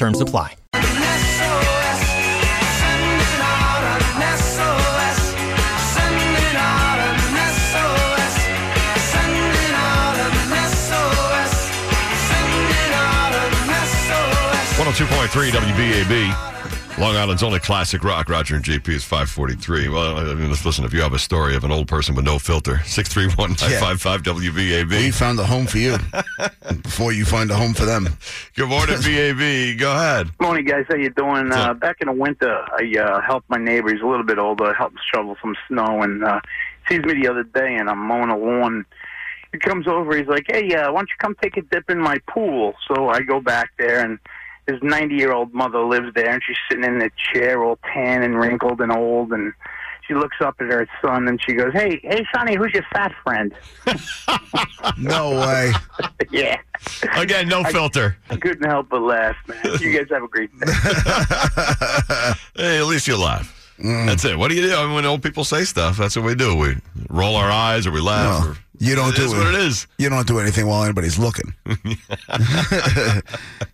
Terms apply. Hundred oh two point three WBAB. Long Island's only classic rock. Roger and JP is 543. Well, I mean, let's listen. If you have a story of an old person with no filter, 631 955 WBAB. We found a home for you before you find a home for them. Good morning, BAB. Go ahead. Morning, guys. How you doing? Uh, back in the winter, I uh, helped my neighbor. He's a little bit older. Helped shovel some snow, and uh, sees me the other day, and I'm mowing a lawn. He comes over. He's like, "Hey, uh, why don't you come take a dip in my pool?" So I go back there, and his 90 year old mother lives there, and she's sitting in the chair, all tan and wrinkled and old, and she looks up at her son, and she goes, "Hey, hey, Sonny, who's your fat friend?" No way. yeah, Again, no filter. I couldn't help but laugh, man. You guys have a great day. Hey, at least you laugh. Mm. That's it. What do you do? I mean, when old people say stuff, that's what we do. We roll our eyes or we laugh. No, or, you don't It do is it. what it is. You don't do anything while anybody's looking.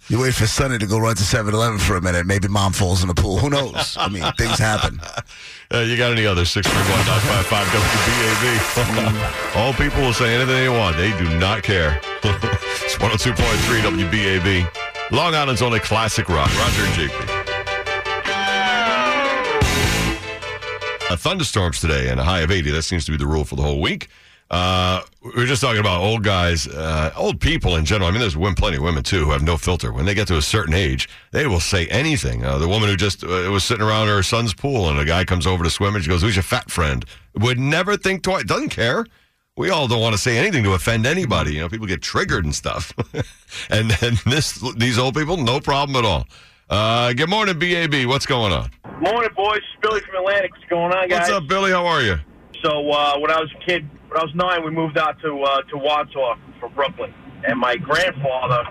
you wait for Sonny to go run to 7 Eleven for a minute. Maybe mom falls in the pool. Who knows? I mean, things happen. Uh, you got any other 631 WBAB? All people will say anything they want. They do not care. it's 102.3 WBAB. Long Island's only classic rock. Roger and JP. Uh, thunderstorms today and a high of 80. That seems to be the rule for the whole week. Uh, we are just talking about old guys, uh, old people in general. I mean, there's women, plenty of women too who have no filter. When they get to a certain age, they will say anything. Uh, the woman who just uh, was sitting around her son's pool and a guy comes over to swim and she goes, "Who's your fat friend?" Would never think twice. Doesn't care. We all don't want to say anything to offend anybody. You know, people get triggered and stuff. and and this these old people, no problem at all. Uh, good morning, BAB. What's going on? Morning, boys. Billy from Atlantic. What's going on, guys? What's up, Billy? How are you? So, uh, when I was a kid, when I was nine, we moved out to uh, to Wadsworth from Brooklyn, and my grandfather,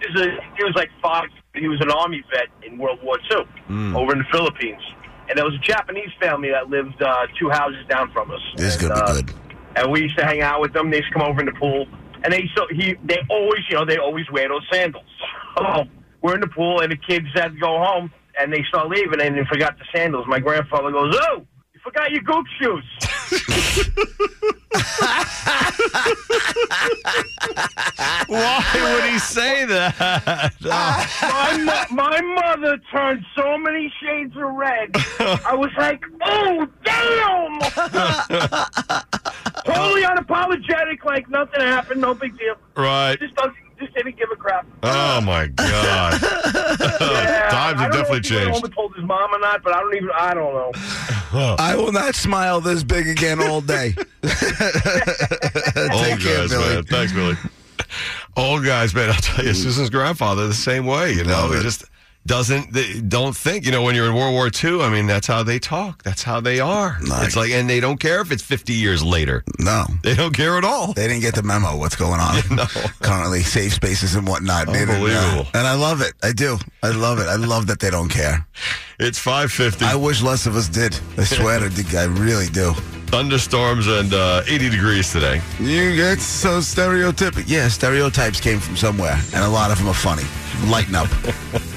he was, a, he was like five. He was an army vet in World War II over in the Philippines, and there was a Japanese family that lived uh, two houses down from us. This is And, to uh, be good. and we used to hang out with them. They used to come over in the pool, and they so he they always you know they always wear those sandals. So we're in the pool, and the kids had to go home, and they start leaving, and they forgot the sandals. My grandfather goes, "Oh, you forgot your goop shoes." Why would he say that? my mo- my mother turned so many shades of red. I was like, "Oh, damn!" totally unapologetic, like nothing happened, no big deal. right. Just doesn't, just didn't give a crap. Oh my God. Yeah, Times I have don't know definitely if he went home changed. and told his mom or not, but I don't even. I don't know. I will not smile this big again all day. Old Take care, guys, Billy. man. Thanks, Billy. Old guys, man. I'll tell you, Susan's grandfather the same way. You know, Love it. just doesn't. They don't think. You know, when you're in World War II, I mean, that's how they talk. That's how they are. Like- it's like, and they don't care if it's 50 years later. No. They don't care at all. They didn't get the memo what's going on No. currently, safe spaces and whatnot. Didn't, uh, Unbelievable. and I love it. I do. I love it. I love that they don't care. It's 550. I wish less of us did. I swear to God, I really do. Thunderstorms and uh, 80 degrees today. You get so stereotypic. Yeah, stereotypes came from somewhere, and a lot of them are funny. Lighten up.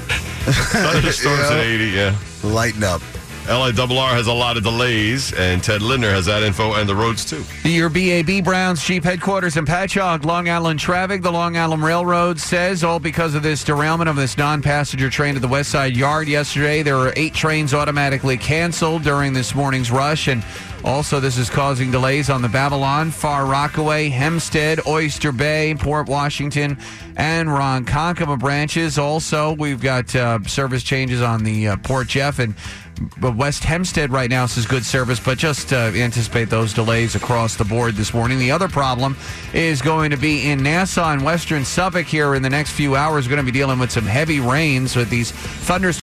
Thunderstorms Yeah. at 80, yeah. Lighten up. LIRR has a lot of delays, and Ted Lindner has that info and the roads too. Your BAB Browns Jeep headquarters in Patchogue, Long Island traffic. The Long Island Railroad says all because of this derailment of this non-passenger train at the West Side Yard yesterday. There were eight trains automatically canceled during this morning's rush, and Also, this is causing delays on the Babylon, Far Rockaway, Hempstead, Oyster Bay, Port Washington, and Ronkonkoma branches. Also, we've got uh, service changes on the uh, Port Jeff and West Hempstead right now says good service, but just uh, anticipate those delays across the board this morning. The other problem is going to be in Nassau and Western Suffolk here in the next few hours. We're going to be dealing with some heavy rains with these thunderstorms.